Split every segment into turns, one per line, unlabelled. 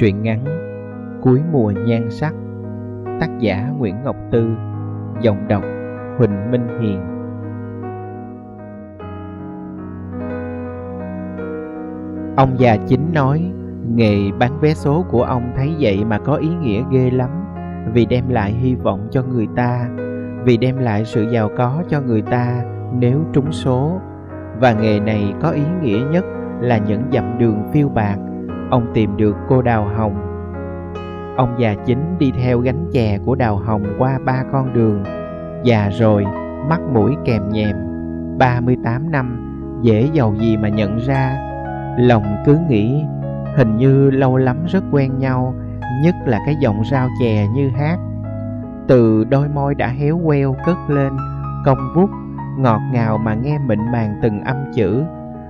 Truyện ngắn Cuối mùa nhan sắc, Tác giả Nguyễn Ngọc Tư, Giọng đọc Huỳnh Minh Hiền. Ông già chính nói, Nghề bán vé số của ông thấy vậy mà có ý nghĩa ghê lắm, Vì đem lại hy vọng cho người ta, Vì đem lại sự giàu có cho người ta nếu trúng số. Và nghề này có ý nghĩa nhất là những dặm đường phiêu bạc ông tìm được cô Đào Hồng. Ông già chính đi theo gánh chè của Đào Hồng qua ba con đường. Già rồi, mắt mũi kèm nhèm, 38 năm, dễ giàu gì mà nhận ra. Lòng cứ nghĩ, hình như lâu lắm rất quen nhau, nhất là cái giọng rau chè như hát. Từ đôi môi đã héo queo cất lên, cong vút, ngọt ngào mà nghe mịn màng từng âm chữ.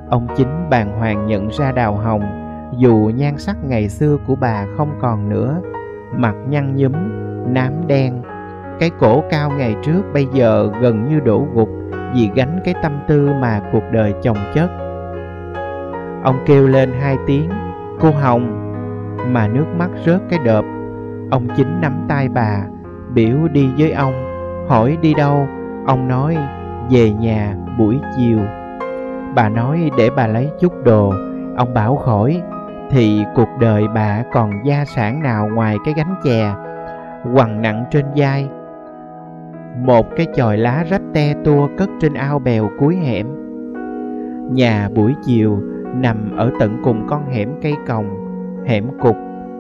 Ông chính bàng hoàng nhận ra Đào Hồng dù nhan sắc ngày xưa của bà không còn nữa, mặt nhăn nhúm, nám đen, cái cổ cao ngày trước bây giờ gần như đổ gục vì gánh cái tâm tư mà cuộc đời chồng chất. Ông kêu lên hai tiếng, cô hồng. Mà nước mắt rớt cái đợp, ông chính nắm tay bà, biểu đi với ông, hỏi đi đâu? Ông nói, về nhà buổi chiều. Bà nói để bà lấy chút đồ, ông bảo khỏi thì cuộc đời bà còn gia sản nào ngoài cái gánh chè, quằn nặng trên vai. Một cái chòi lá rách te tua cất trên ao bèo cuối hẻm. Nhà buổi chiều nằm ở tận cùng con hẻm cây còng, hẻm cục,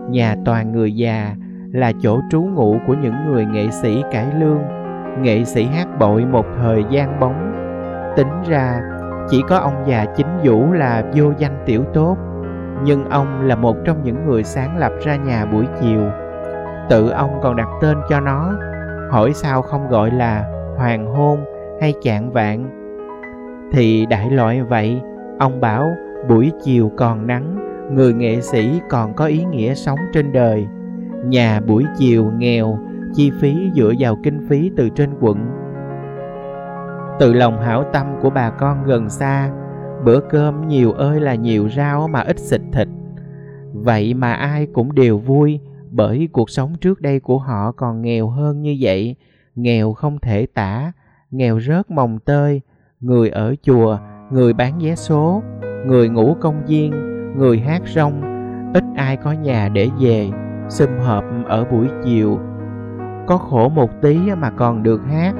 nhà toàn người già là chỗ trú ngụ của những người nghệ sĩ cải lương, nghệ sĩ hát bội một thời gian bóng. Tính ra, chỉ có ông già chính vũ là vô danh tiểu tốt nhưng ông là một trong những người sáng lập ra nhà buổi chiều. Tự ông còn đặt tên cho nó. Hỏi sao không gọi là hoàng hôn hay chạng vạn thì đại loại vậy. Ông bảo, buổi chiều còn nắng, người nghệ sĩ còn có ý nghĩa sống trên đời. Nhà buổi chiều nghèo, chi phí dựa vào kinh phí từ trên quận. Từ lòng hảo tâm của bà con gần xa bữa cơm nhiều ơi là nhiều rau mà ít xịt thịt. Vậy mà ai cũng đều vui, bởi cuộc sống trước đây của họ còn nghèo hơn như vậy. Nghèo không thể tả, nghèo rớt mồng tơi. Người ở chùa, người bán vé số, người ngủ công viên, người hát rong, ít ai có nhà để về, sum họp ở buổi chiều. Có khổ một tí mà còn được hát,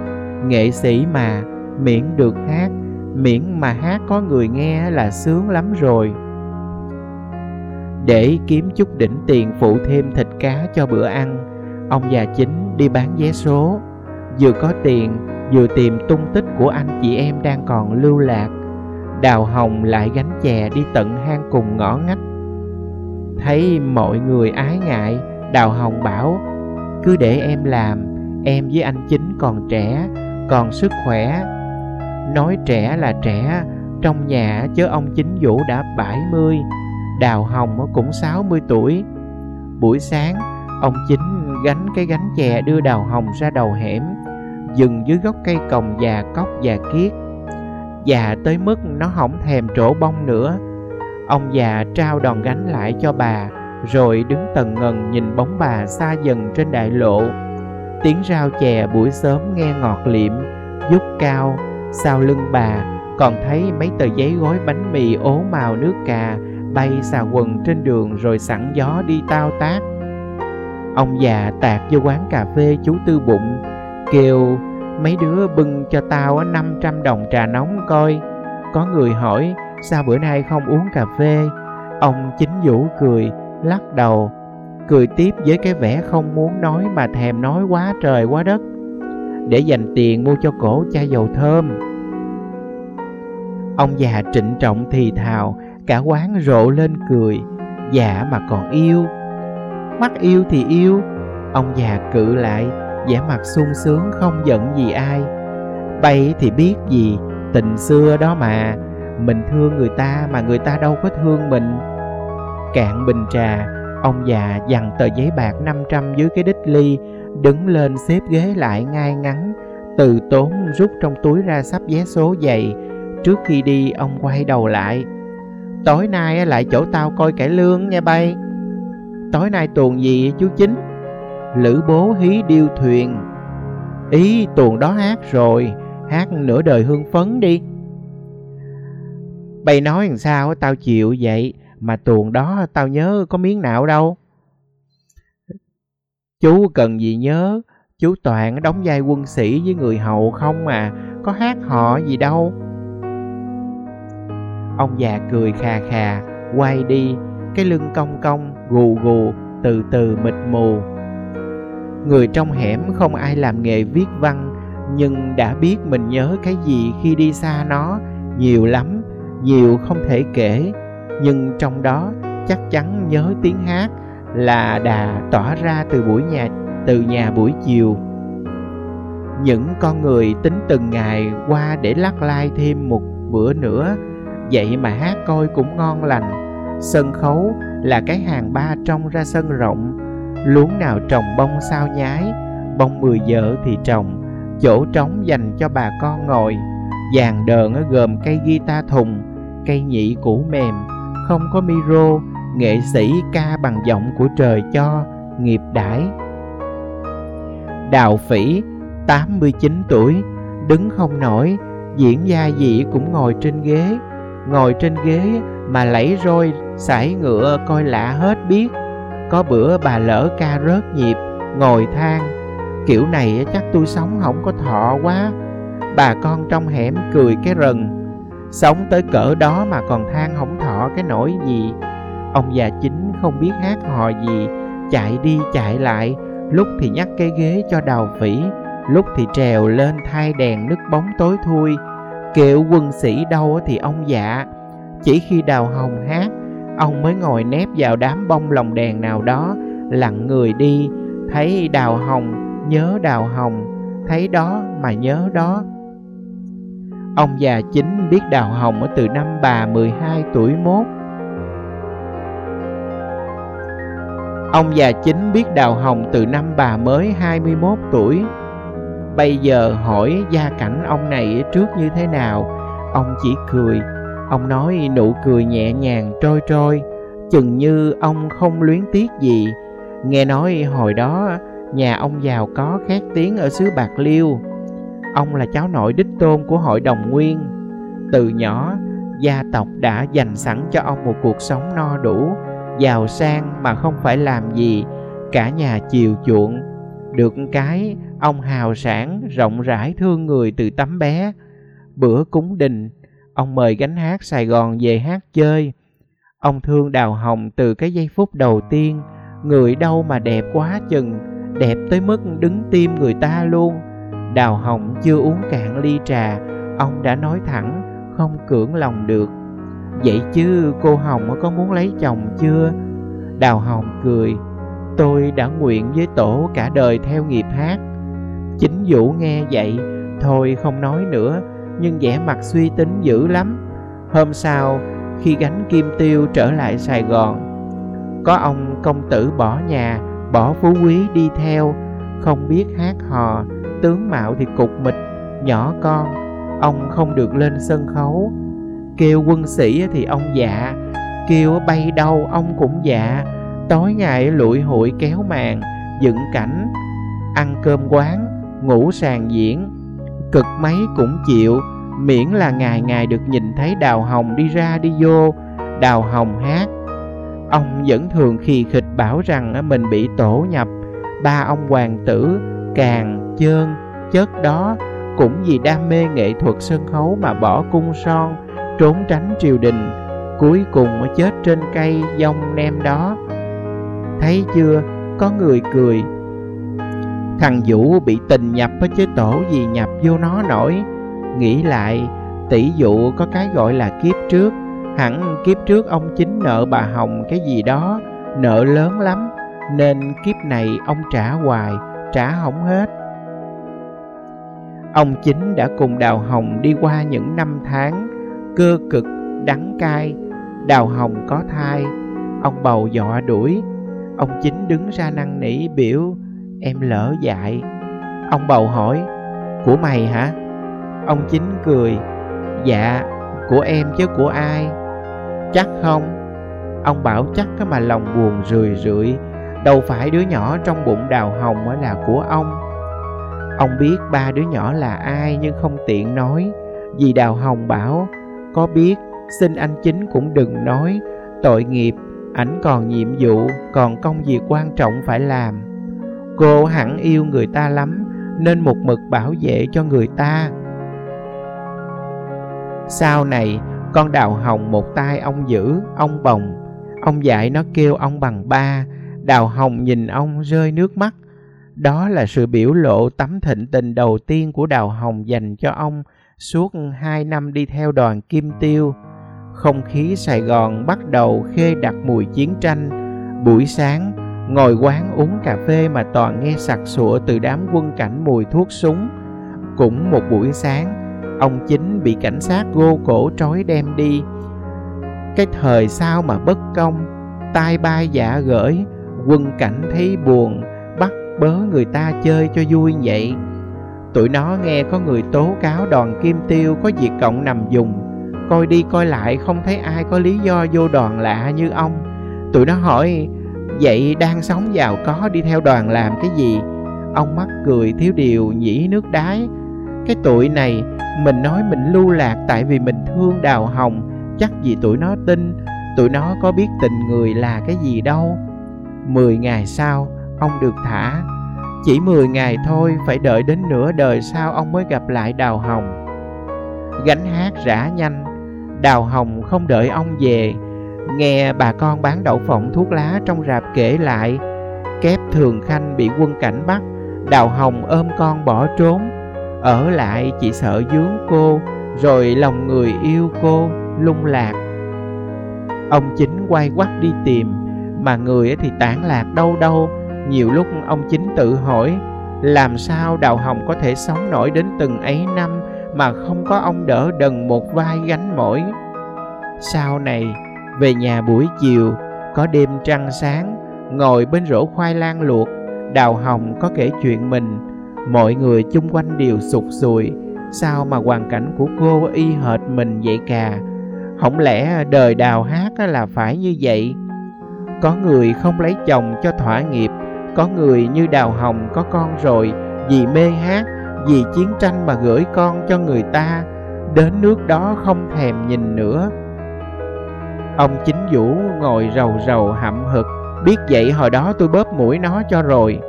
nghệ sĩ mà, miễn được hát miễn mà hát có người nghe là sướng lắm rồi. Để kiếm chút đỉnh tiền phụ thêm thịt cá cho bữa ăn, ông già chính đi bán vé số. Vừa có tiền, vừa tìm tung tích của anh chị em đang còn lưu lạc. Đào hồng lại gánh chè đi tận hang cùng ngõ ngách. Thấy mọi người ái ngại, đào hồng bảo, cứ để em làm, em với anh chính còn trẻ, còn sức khỏe nói trẻ là trẻ, trong nhà chớ ông chính vũ đã 70 đào hồng cũng 60 tuổi. Buổi sáng, ông chính gánh cái gánh chè đưa đào hồng ra đầu hẻm, dừng dưới gốc cây còng già cóc già kiết. Già tới mức nó không thèm trổ bông nữa. Ông già trao đòn gánh lại cho bà, rồi đứng tần ngần nhìn bóng bà xa dần trên đại lộ. Tiếng rau chè buổi sớm nghe ngọt liệm dút cao sau lưng bà, còn thấy mấy tờ giấy gói bánh mì ố màu nước cà bay xà quần trên đường rồi sẵn gió đi tao tác. Ông già tạt vô quán cà phê chú tư bụng, kêu, mấy đứa bưng cho tao năm trăm đồng trà nóng coi. Có người hỏi, sao bữa nay không uống cà phê? Ông chính vũ cười, lắc đầu, cười tiếp với cái vẻ không muốn nói mà thèm nói quá trời quá đất để dành tiền mua cho cổ chai dầu thơm. Ông già trịnh trọng thì thào, cả quán rộ lên cười dạ mà còn yêu. Mắt yêu thì yêu, ông già cự lại, vẻ mặt sung sướng không giận gì ai. Bay thì biết gì, tình xưa đó mà, mình thương người ta mà người ta đâu có thương mình. Cạn bình trà ông già dằn tờ giấy bạc 500 dưới cái đích ly đứng lên xếp ghế lại ngay ngắn từ tốn rút trong túi ra sắp vé số dày trước khi đi ông quay đầu lại tối nay lại chỗ tao coi cải lương nha bay tối nay tuần gì chú Chính? Lữ bố hí điêu thuyền. Ý tuần đó hát rồi, hát nửa đời hương phấn đi. Bày nói làm sao tao chịu vậy, mà tuồng đó tao nhớ có miếng nào đâu. Chú cần gì nhớ, chú Toàn đóng vai quân sĩ với người hầu không mà, có hát họ gì đâu. Ông già cười khà khà, quay đi, cái lưng cong cong, gù gù, từ từ mịt mù. Người trong hẻm không ai làm nghề viết văn, nhưng đã biết mình nhớ cái gì khi đi xa nó, nhiều lắm, nhiều không thể kể. Nhưng trong đó chắc chắn nhớ tiếng hát là đà tỏa ra từ buổi nhà, từ nhà buổi chiều. Những con người tính từng ngày qua để lắc lai thêm một bữa nữa. Vậy mà hát coi cũng ngon lành. Sân khấu là cái hàng ba trong ra sân rộng. Luống nào trồng bông sao nhái, bông mười vợ thì trồng. Chỗ trống dành cho bà con ngồi. Dàn đờn gồm cây guitar thùng, cây nhị củ mềm không có micro nghệ sĩ ca bằng giọng của trời cho nghiệp đãi đào phỉ 89 tuổi, đứng không nổi, diễn gia dị cũng ngồi trên ghế. Ngồi trên ghế mà lẫy roi, sải ngựa coi lạ hết biết. Có bữa bà lỡ ca rớt nhịp, ngồi than, kiểu này chắc tôi sống không có thọ quá. Bà con trong hẻm cười cái rần sống tới cỡ đó mà còn than hổng thọ cái nỗi gì? Ông già chính không biết hát hò gì, chạy đi chạy lại. Lúc thì nhắc cái ghế cho đào phỉ lúc thì trèo lên thay đèn nứt bóng tối thui. Kiệu quân sĩ đâu thì ông dạ chỉ khi đào hồng hát, ông mới ngồi nép vào đám bông lồng đèn nào đó, lặng người đi. Thấy đào hồng, nhớ đào hồng, thấy đó mà nhớ đó ông già chính biết đào hồng ở từ năm bà 12 tuổi mốt. Ông già chính biết đào hồng từ năm bà mới 21 tuổi. Bây giờ hỏi gia cảnh ông này trước như thế nào, Ông chỉ cười. Ông nói nụ cười nhẹ nhàng, trôi trôi, Chừng như ông không luyến tiếc gì. Nghe nói hồi đó, nhà ông giàu có khét tiếng ở xứ Bạc Liêu. Ông là cháu nội đích tôn của hội đồng nguyên. Từ nhỏ, gia tộc đã dành sẵn cho ông một cuộc sống no đủ, giàu sang mà không phải làm gì, cả nhà chiều chuộng. Được cái, ông hào sản rộng rãi thương người từ tấm bé. Bữa cúng đình, ông mời gánh hát sài gòn về hát chơi. Ông thương đào hồng từ cái giây phút đầu tiên. Người đâu mà đẹp quá chừng, đẹp tới mức đứng tim người ta luôn đào hồng chưa uống cạn ly trà, ông đã nói thẳng, không cưỡng lòng được. Vậy chứ cô Hồng có muốn lấy chồng chưa? Đào Hồng cười, Tôi đã nguyện với tổ cả đời theo nghiệp hát. Chính Vũ nghe vậy, Thôi không nói nữa, Nhưng vẻ mặt suy tính dữ lắm. Hôm sau, khi gánh kim tiêu trở lại Sài Gòn, Có ông công tử bỏ nhà, Bỏ phú quý đi theo. Không biết hát hò Tướng mạo thì cục mịch, Nhỏ con, Ông không được lên sân khấu. Kêu quân sĩ thì ông dạ kêu bay đâu ông cũng dạ. Tối ngày lụi hụi kéo màn, dựng cảnh, ăn cơm quán, ngủ sàn diễn. Cực mấy cũng chịu, miễn là ngày ngày được nhìn thấy đào hồng đi ra đi vô, đào hồng hát. Ông vẫn thường khì khịch bảo rằng mình bị tổ nhập, ba ông hoàng tử càng chơn chất đó, cũng vì đam mê nghệ thuật sân khấu mà bỏ cung son, trốn tránh triều đình, cuối cùng chết trên cây dông nem đó. Thấy chưa? Có người cười. Thằng vũ bị tình nhập với chế tổ gì nhập vô nó nổi. Nghĩ lại, tỷ dụ có cái gọi là kiếp trước. Hẳn kiếp trước ông chính nợ bà hồng cái gì đó, nợ lớn lắm, nên kiếp này ông trả hoài trả hỏng hết. Ông chính đã cùng đào hồng đi qua những năm tháng cơ cực đắng cay. Đào hồng có thai, ông bầu dọa đuổi. Ông chính đứng ra năn nỉ biểu, em lỡ dại. Ông bầu hỏi, của mày hả? Ông chính cười dạ của em chứ của ai? Chắc không. Ông bảo, chắc mà lòng buồn rười rượi. Đâu phải đứa nhỏ trong bụng đào hồng là của ông. Ông biết ba đứa nhỏ là ai nhưng không tiện nói. Vì đào hồng bảo, Có biết, xin anh chính cũng đừng nói. Tội nghiệp, ảnh còn nhiệm vụ, Còn công việc quan trọng phải làm. Cô hẳn yêu người ta lắm, Nên một mực bảo vệ cho người ta. Sau này, con đào hồng một tay ông giữ, Ông bồng. Ông dạy nó kêu ông bằng ba Đào hồng nhìn ông rơi nước mắt đó là sự biểu lộ tấm thịnh tình đầu tiên của Đào Hồng dành cho ông suốt hai năm đi theo đoàn Kim Tiêu. Không khí Sài Gòn bắt đầu khê đặc mùi chiến tranh. Buổi sáng, ngồi quán uống cà phê mà toàn nghe sặc sụa từ đám quân cảnh mùi thuốc súng. Cũng một buổi sáng, ông chính bị cảnh sát gô cổ trói đem đi. Cái thời sao mà bất công, tai bay giả gởi, quân cảnh thấy buồn, bắt bớ người ta chơi cho vui vậy. Tụi nó nghe có người tố cáo đoàn kim tiêu có việc cộng nằm dùng. Coi đi coi lại không thấy ai có lý do vô đoàn lạ như ông. Tụi nó hỏi vậy đang sống giàu có đi theo đoàn làm cái gì? Ông mắc cười thiếu điều nhỉ nước đái. Cái tuổi này mình nói mình lưu lạc tại vì mình thương đào hồng chắc gì tụi nó tin. Tụi nó có biết tình người là cái gì đâu mười ngày sau ông được thả. Chỉ 10 ngày thôi, phải đợi đến nửa đời sau ông mới gặp lại Đào Hồng. Gánh hát rã nhanh, Đào Hồng không đợi ông về, Nghe bà con bán đậu phộng thuốc lá trong rạp kể lại, Kép thường khanh bị quân cảnh bắt, Đào Hồng ôm con bỏ trốn. Ở lại chỉ sợ dướng cô, Rồi lòng người yêu cô lung lạc. Ông chính quay quắt đi tìm mà người thì tản lạc đâu đâu nhiều lúc ông chính tự hỏi làm sao Đào Hồng có thể sống nổi đến từng ấy năm mà không có ông đỡ đần một vai gánh mỏi. Sau này, về nhà buổi chiều, có đêm trăng sáng, ngồi bên rổ khoai lang luộc, Đào Hồng có kể chuyện mình, mọi người chung quanh đều sụt sùi, sao mà hoàn cảnh của cô y hệt mình vậy cà? Không lẽ đời đào hát là phải như vậy? Có người không lấy chồng cho thỏa nghiệp, có người như Đào Hồng có con rồi Vì mê hát Vì chiến tranh mà gửi con cho người ta Đến nước đó không thèm nhìn nữa. Ông chính vũ ngồi rầu rầu hậm hực Biết vậy hồi đó tôi bóp mũi nó cho rồi.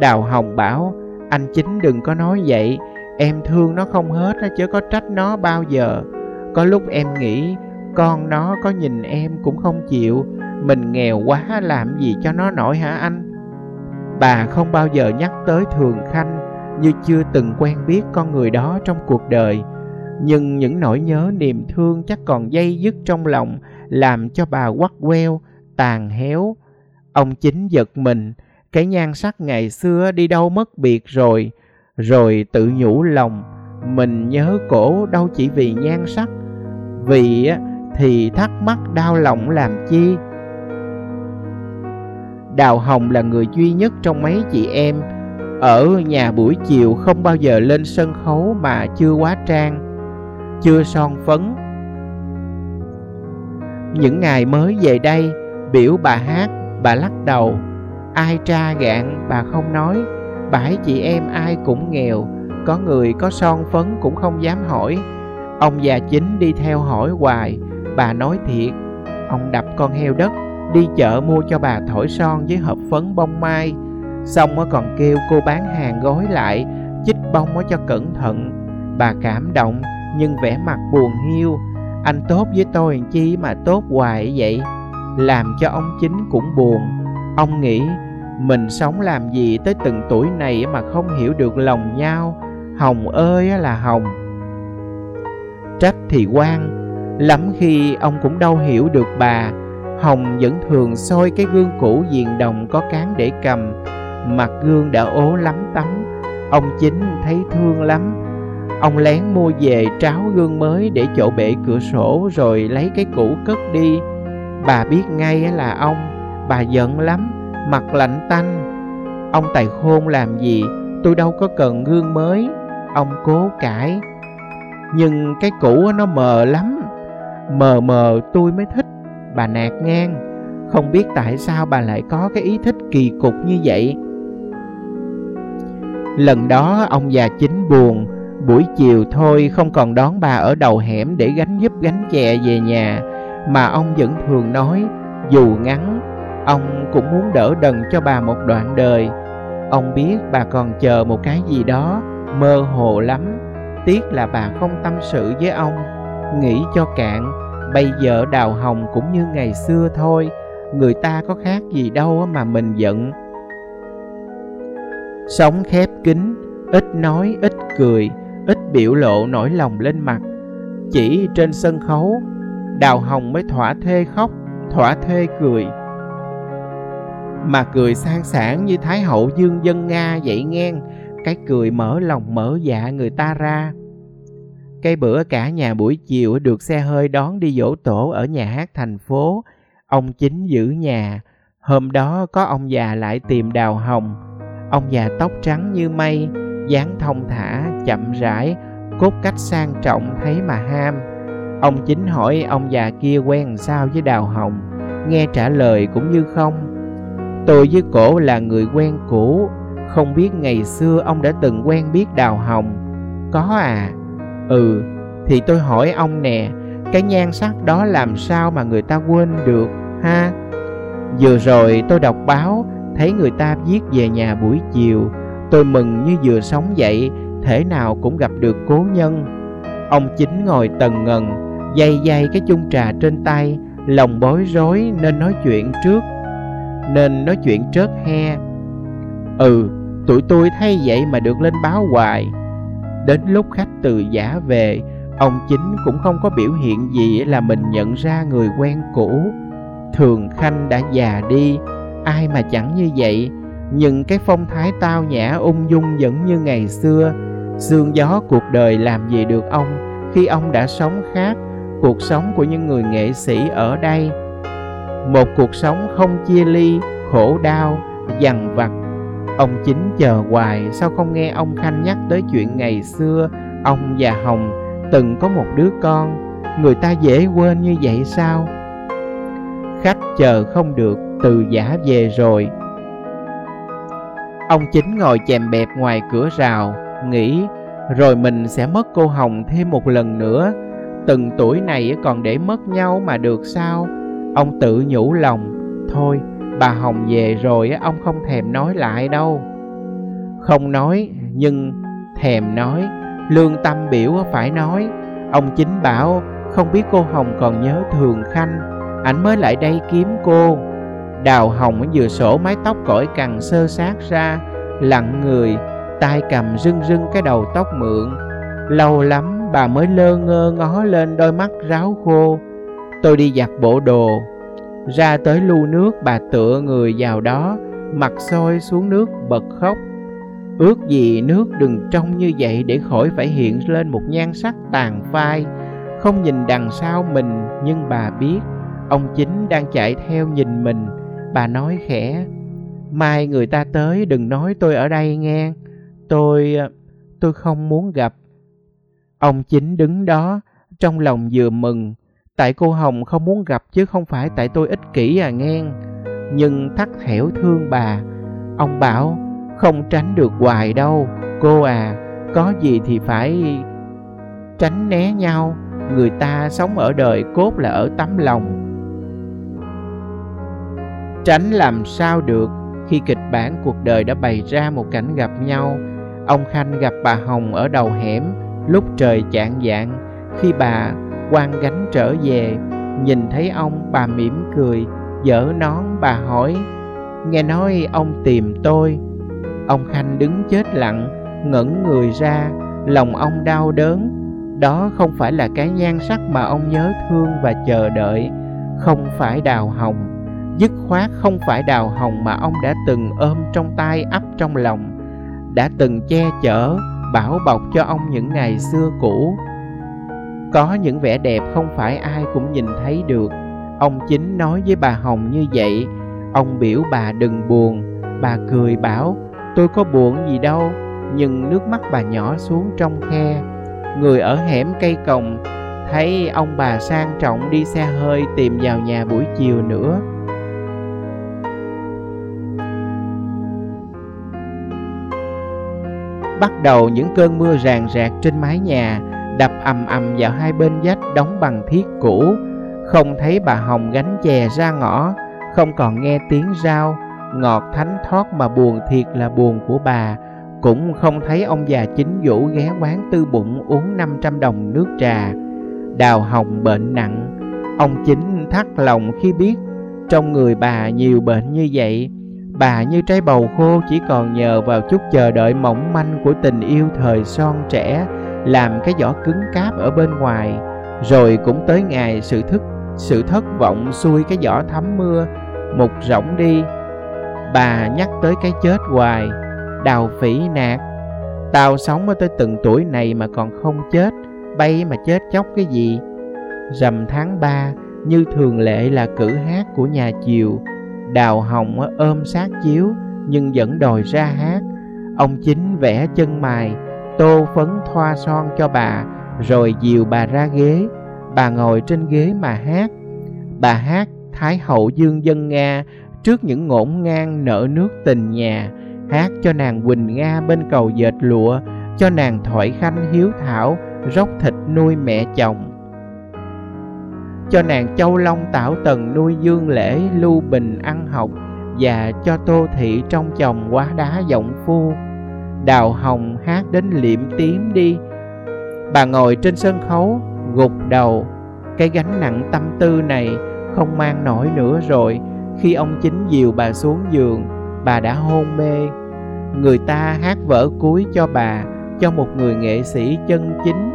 Đào Hồng bảo Anh chính đừng có nói vậy Em thương nó không hết chứ có trách nó bao giờ. Có lúc em nghĩ Con nó có nhìn em cũng không chịu mình nghèo quá làm gì cho nó nổi hả anh Bà không bao giờ nhắc tới Thường Khanh như chưa từng quen biết con người đó trong cuộc đời. Nhưng những nỗi nhớ niềm thương chắc còn dây dứt trong lòng làm cho bà quắt queo, tàn héo. Ông chính giật mình, cái nhan sắc ngày xưa đi đâu mất biệt rồi, rồi tự nhủ lòng, mình nhớ cổ đâu chỉ vì nhan sắc, vì thì thắc mắc đau lòng làm chi. Đào Hồng là người duy nhất trong mấy chị em ở nhà buổi chiều không bao giờ lên sân khấu mà chưa quá trang, chưa son phấn. Những ngày mới về đây, biểu bà hát, bà lắc đầu. Ai tra gạn, bà không nói. Bãi chị em ai cũng nghèo, có người có son phấn cũng không dám hỏi. Ông già chính đi theo hỏi hoài, bà nói thiệt. Ông đập con heo đất đi chợ mua cho bà thổi son với hộp phấn bông mai. Xong còn kêu cô bán hàng gói lại, chích bông cho cẩn thận. Bà cảm động, nhưng vẻ mặt buồn hiu. Anh tốt với tôi chi mà tốt hoài vậy? Làm cho ông chính cũng buồn. Ông nghĩ, mình sống làm gì tới từng tuổi này mà không hiểu được lòng nhau. Hồng ơi là hồng. Trách thì quan, lắm khi ông cũng đâu hiểu được bà. Hồng vẫn thường soi cái gương cũ diền đồng có cán để cầm. Mặt gương đã ố lắm tắm Ông chính thấy thương lắm. Ông lén mua về tráo gương mới để chỗ bể cửa sổ rồi lấy cái cũ cất đi. Bà biết ngay là ông, Bà giận lắm, Mặt lạnh tanh. Ông tài khôn làm gì, Tôi đâu có cần gương mới, Ông cố cãi. Nhưng cái cũ nó mờ lắm, Mờ mờ tôi mới thích bà nạt ngang. Không biết tại sao bà lại có cái ý thích kỳ cục như vậy. Lần đó, ông già chính buồn. Buổi chiều thôi, không còn đón bà ở đầu hẻm để gánh giúp gánh chè về nhà, Mà ông vẫn thường nói, dù ngắn, Ông cũng muốn đỡ đần cho bà một đoạn đời. Ông biết bà còn chờ một cái gì đó, Mơ hồ lắm. Tiếc là bà không tâm sự với ông, Nghĩ cho cạn. Bây giờ đào hồng cũng như ngày xưa thôi Người ta có khác gì đâu mà mình giận. Sống khép kín Ít nói, ít cười Ít biểu lộ nỗi lòng lên mặt. Chỉ trên sân khấu Đào hồng mới thỏa thê khóc Thỏa thê cười. Mà cười sang sảng như Thái hậu dương dân Nga vậy ngang Cái cười mở lòng mở dạ người ta ra cái bữa cả nhà buổi chiều được xe hơi đón đi dỗ tổ ở nhà hát thành phố. Ông chính giữ nhà. Hôm đó có ông già lại tìm đào hồng. Ông già tóc trắng như mây, dáng thông thả, chậm rãi, cốt cách sang trọng thấy mà ham. Ông chính hỏi ông già kia quen sao với đào hồng. Nghe trả lời cũng như không. Tôi với cổ là người quen cũ, không biết ngày xưa ông đã từng quen biết đào hồng. Có à, Ừ, thì tôi hỏi ông nè, cái nhan sắc đó làm sao mà người ta quên được ha? Vừa rồi tôi đọc báo, thấy người ta viết về nhà buổi chiều, tôi mừng như vừa sống dậy, thể nào cũng gặp được cố nhân. Ông chính ngồi tần ngần, dây dây cái chung trà trên tay, lòng bối rối nên nói chuyện trước, nên nói chuyện trớt he. Ừ, tụi tôi thấy vậy mà được lên báo hoài. Đến lúc khách từ giả về, ông chính cũng không có biểu hiện gì là mình nhận ra người quen cũ. Thường Khanh đã già đi, ai mà chẳng như vậy, nhưng cái phong thái tao nhã ung dung vẫn như ngày xưa. Sương gió cuộc đời làm gì được ông khi ông đã sống khác cuộc sống của những người nghệ sĩ ở đây. Một cuộc sống không chia ly, khổ đau, dằn vặt Ông chính chờ hoài, sao không nghe ông Khanh nhắc tới chuyện ngày xưa? Ông và Hồng từng có một đứa con, Người ta dễ quên như vậy sao? Khách chờ không được, từ giả về rồi. Ông chính ngồi chèm bẹp ngoài cửa rào, Nghĩ, rồi mình sẽ mất cô Hồng thêm một lần nữa. Từng tuổi này còn để mất nhau mà được sao? Ông tự nhủ lòng, Thôi bà Hồng về rồi ông không thèm nói lại đâu. Không nói, nhưng thèm nói, lương tâm biểu phải nói. Ông chính bảo không biết cô Hồng còn nhớ Thường Khanh, ảnh mới lại đây kiếm cô. Đào Hồng vừa sổ mái tóc cõi cằn sơ sát ra, lặng người, tay cầm rưng rưng cái đầu tóc mượn. Lâu lắm bà mới lơ ngơ ngó lên đôi mắt ráo khô. Tôi đi giặt bộ đồ, ra tới lu nước bà tựa người vào đó, mặt soi xuống nước bật khóc. Ước gì nước đừng trong như vậy để khỏi phải hiện lên một nhan sắc tàn phai. Không nhìn đằng sau mình nhưng bà biết ông chính đang chạy theo nhìn mình. Bà nói khẽ, mai người ta tới đừng nói tôi ở đây nghe. Tôi... tôi không muốn gặp. Ông chính đứng đó, trong lòng vừa mừng Tại cô Hồng không muốn gặp chứ không phải tại tôi ích kỷ à ngang Nhưng thắt thẻo thương bà. Ông bảo, không tránh được hoài đâu, Cô à có gì thì phải tránh né nhau. Người ta sống ở đời cốt là ở tấm lòng. Tránh làm sao được? Khi kịch bản cuộc đời đã bày ra một cảnh gặp nhau, Ông Khanh gặp bà Hồng ở đầu hẻm, lúc trời chạng dạng Khi bà quan gánh trở về. Nhìn thấy ông, bà mỉm cười, dở nón, bà hỏi, nghe nói ông tìm tôi? Ông khanh đứng chết lặng ngẩng người ra, lòng ông đau đớn. Đó không phải là cái nhan sắc mà ông nhớ thương và chờ đợi, không phải đào hồng. Dứt khoát không phải đào hồng mà ông đã từng ôm trong tay ấp trong lòng, đã từng che chở, bảo bọc cho ông những ngày xưa cũ có những vẻ đẹp không phải ai cũng nhìn thấy được. Ông chính nói với bà hồng như vậy. Ông biểu bà đừng buồn. Bà cười bảo, tôi có buồn gì đâu, nhưng nước mắt bà nhỏ xuống trong khe. Người ở hẻm cây cồng, thấy ông bà sang trọng đi xe hơi tìm vào nhà buổi chiều nữa. Bắt đầu những cơn mưa ràng rạc trên mái nhà đập ầm ầm vào hai bên vách đóng bằng thiết cũ. Không thấy bà hồng gánh chè ra ngõ, không còn nghe tiếng rao. Ngọt thánh thoát mà buồn thiệt là buồn của bà. Cũng không thấy ông già chính vũ ghé quán tư bụng uống 500 đồng nước trà. Đào hồng bệnh nặng. Ông chính thắt lòng khi biết trong người bà nhiều bệnh như vậy. Bà như trái bầu khô chỉ còn nhờ vào chút chờ đợi mỏng manh của tình yêu thời son trẻ làm cái vỏ cứng cáp ở bên ngoài, rồi cũng tới ngày sự thức, sự thất vọng xuôi cái vỏ thấm mưa, mục rỗng đi. Bà nhắc tới cái chết hoài, đào phỉ nạt. Tao sống ở tới từng tuổi này mà còn không chết, bay mà chết chóc cái gì? Rằm tháng ba, như thường lệ là cử hát của nhà chiều. Đào hồng ôm sát chiếu, nhưng vẫn đòi ra hát. Ông chính vẽ chân mài tô phấn thoa son cho bà, rồi dìu bà ra ghế. Bà ngồi trên ghế mà hát. Bà hát thái hậu dương dân nga trước những ngổn ngang nợ nước tình nhà. Hát cho nàng quỳnh nga bên cầu dệt lụa, cho nàng thoại khanh hiếu thảo, róc thịt nuôi mẹ chồng. Cho nàng châu long tảo tần nuôi dương lễ, lưu bình ăn học, và cho tô thị trong chồng quá đá giọng phu đào hồng hát đến liệm tím đi. Bà ngồi trên sân khấu, gục đầu. Cái gánh nặng tâm tư này không mang nổi nữa rồi. Khi ông chính dìu bà xuống giường, bà đã hôn mê. Người ta hát vở cuối cho bà, cho một người nghệ sĩ chân chính.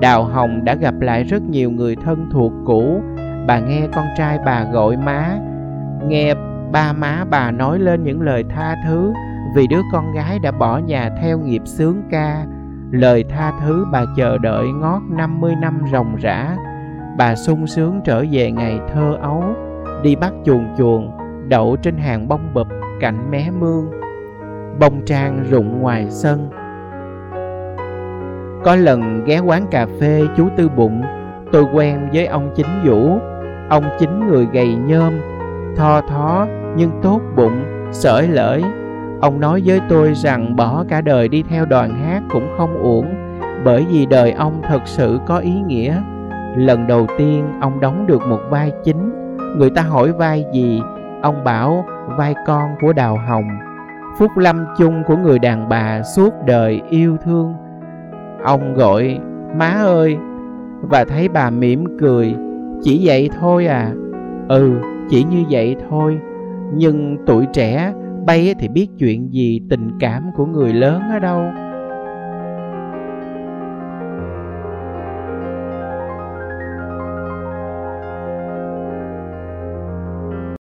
Đào hồng đã gặp lại rất nhiều người thân thuộc cũ. Bà nghe con trai bà gọi má. Nghe ba má bà nói lên những lời tha thứ vì đứa con gái đã bỏ nhà theo nghiệp sướng ca. Lời tha thứ bà chờ đợi ngót 50 năm ròng rã. Bà sung sướng trở về ngày thơ ấu, đi bắt chuồn chuồn đậu trên hàng bông bụp cạnh mé mương. Bông trang rụng ngoài sân. Có lần ghé quán cà phê chú tư bụng, tôi quen với ông chính vũ. Ông chính người gầy nhôm, tho thó nhưng tốt bụng, sởi lởi ông nói với tôi rằng bỏ cả đời đi theo đoàn hát cũng không uổng, bởi vì đời ông thật sự có ý nghĩa. Lần đầu tiên ông đóng được một vai chính, người ta hỏi vai gì? Ông bảo, vai con của đào hồng. Phúc lâm chung của người đàn bà suốt đời yêu thương. Ông gọi, má ơi! Và thấy bà mỉm cười, chỉ vậy thôi à. Ừ chỉ như vậy thôi, nhưng tuổi trẻ bay thì biết chuyện gì tình cảm của người lớn ở đâu?